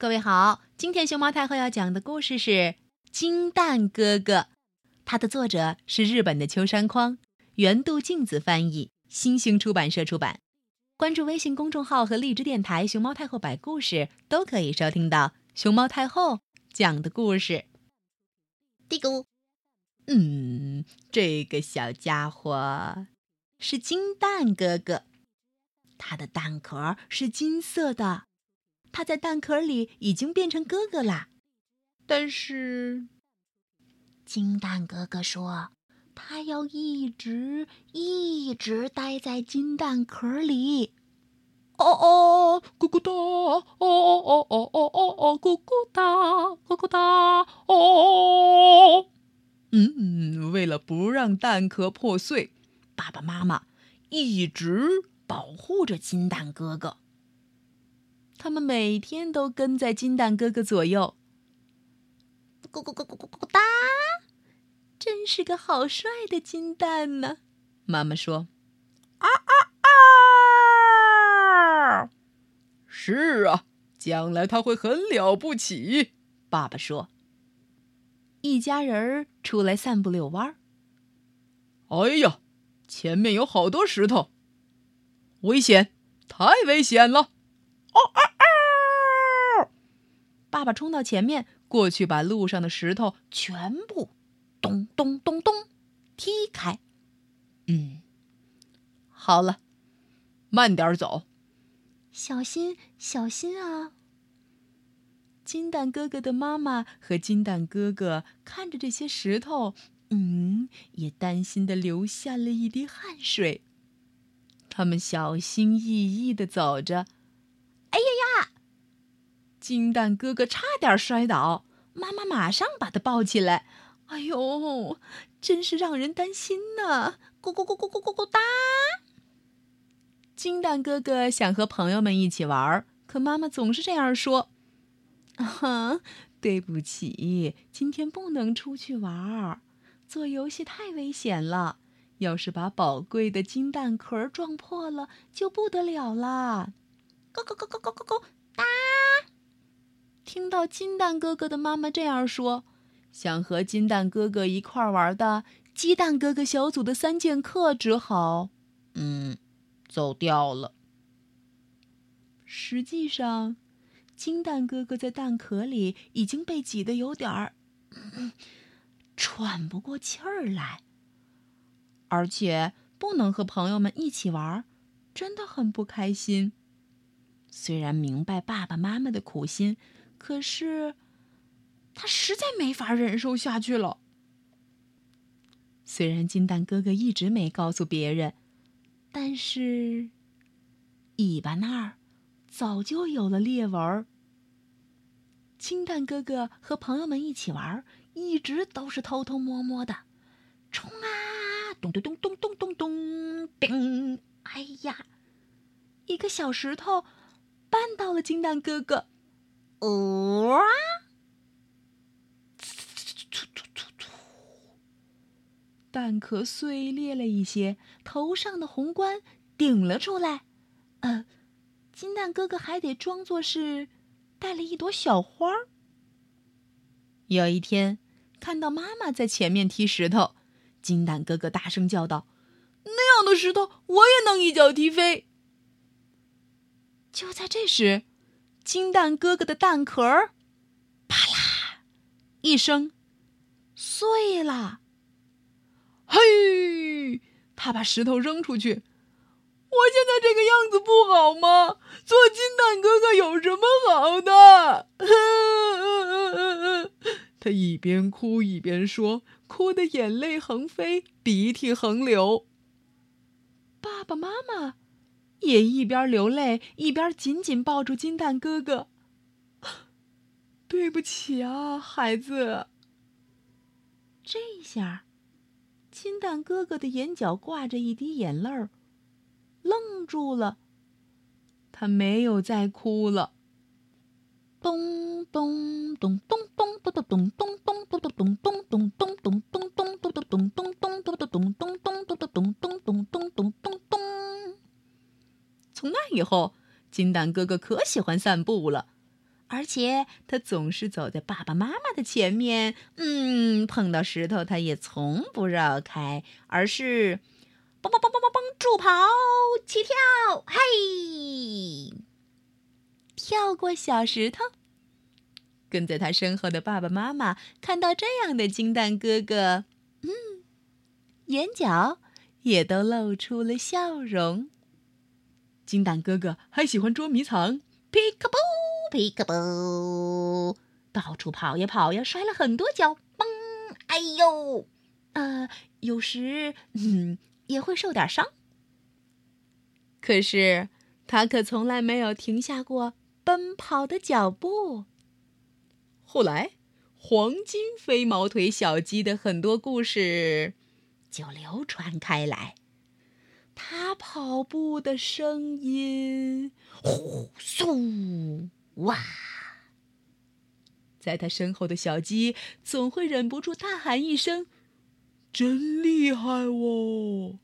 各位好，今天熊猫太后要讲的故事是《金蛋哥哥》，它的作者是日本的秋山匡，原度镜子翻译，新兴出版社出版。关注微信公众号和荔枝电台“熊猫太后摆故事”，都可以收听到熊猫太后讲的故事。嘀咕，嗯，这个小家伙是金蛋哥哥，它的蛋壳是金色的。他在蛋壳里已经变成哥哥啦，但是金蛋哥哥说，他要一直一直待在金蛋壳里。哦哦，咕咕哒！哦哦哦哦哦哦哦，咕咕哒，咕咕哒！哦，嗯，为了不让蛋壳破碎，爸爸妈妈一直保护着金蛋哥哥。他们每天都跟在金蛋哥哥左右，咕咕咕咕咕咕哒，真是个好帅的金蛋呢。妈妈说：“啊啊啊！”是啊，将来他会很了不起。爸爸说：“一家人出来散步遛弯儿。哎呀，前面有好多石头，危险，太危险了！”哦啊啊！爸爸冲到前面，过去把路上的石头全部咚咚咚咚踢开。嗯，好了，慢点走，小心小心啊！金蛋哥哥的妈妈和金蛋哥哥看着这些石头，嗯，也担心的流下了一滴汗水。他们小心翼翼的走着。金蛋哥哥差点摔倒，妈妈马上把他抱起来。哎呦，真是让人担心呢！咕咕咕咕咕咕咕哒！金蛋哥哥想和朋友们一起玩，可妈妈总是这样说：“啊，对不起，今天不能出去玩，做游戏太危险了。要是把宝贵的金蛋壳撞破了，就不得了了。”咕咕咕咕咕咕咕！到金蛋哥哥的妈妈这样说，想和金蛋哥哥一块玩的鸡蛋哥哥小组的三剑客只好，嗯，走掉了。实际上，金蛋哥哥在蛋壳里已经被挤得有点儿喘不过气儿来，而且不能和朋友们一起玩，真的很不开心。虽然明白爸爸妈妈的苦心，可是他实在没法忍受下去了。虽然金蛋哥哥一直没告诉别人，但是尾巴那儿早就有了裂纹。金蛋哥哥和朋友们一起玩，一直都是偷偷摸摸的，冲啊，咚咚咚咚咚咚咚，叮！哎呀，一个小石头。绊到了金蛋哥哥，哦！蛋壳碎裂了一些，头上的红冠顶了出来。呃，金蛋哥哥还得装作是带了一朵小花。有一天，看到妈妈在前面踢石头，金蛋哥哥大声叫道：“那样的石头，我也能一脚踢飞。”就在这时，金蛋哥哥的蛋壳儿啪啦一声碎了。嘿，他把石头扔出去。我现在这个样子不好吗？做金蛋哥哥有什么好的？他一边哭一边说，哭得眼泪横飞，鼻涕横流。爸爸妈妈。也一边流泪一边紧紧抱住金蛋哥哥。对不起啊，孩子。这下，金蛋哥哥的眼角挂着一滴眼泪儿，愣住了。他没有再哭了。咚咚咚咚咚咚咚咚咚咚咚咚咚咚咚金蛋哥哥可喜欢散步了。而且他总是走在爸爸妈妈的前面。嗯，碰到石头他也从不绕开，而是蹦蹦蹦蹦蹦蹦助跑、起跳，嘿，跳过小石头。跟在他身后的爸爸妈妈看到这样的金蛋哥哥，嗯，眼角也都露出了笑容。金蛋哥哥还喜欢捉迷藏，peekaboo，peekaboo，到处跑呀跑呀，摔了很多跤，嘣，哎呦，呃，有时嗯也会受点伤。可是他可从来没有停下过奔跑的脚步。后来，黄金飞毛腿小鸡的很多故事就流传开来。他跑步的声音，呼嗖哇！在他身后的小鸡总会忍不住大喊一声：“真厉害哦！”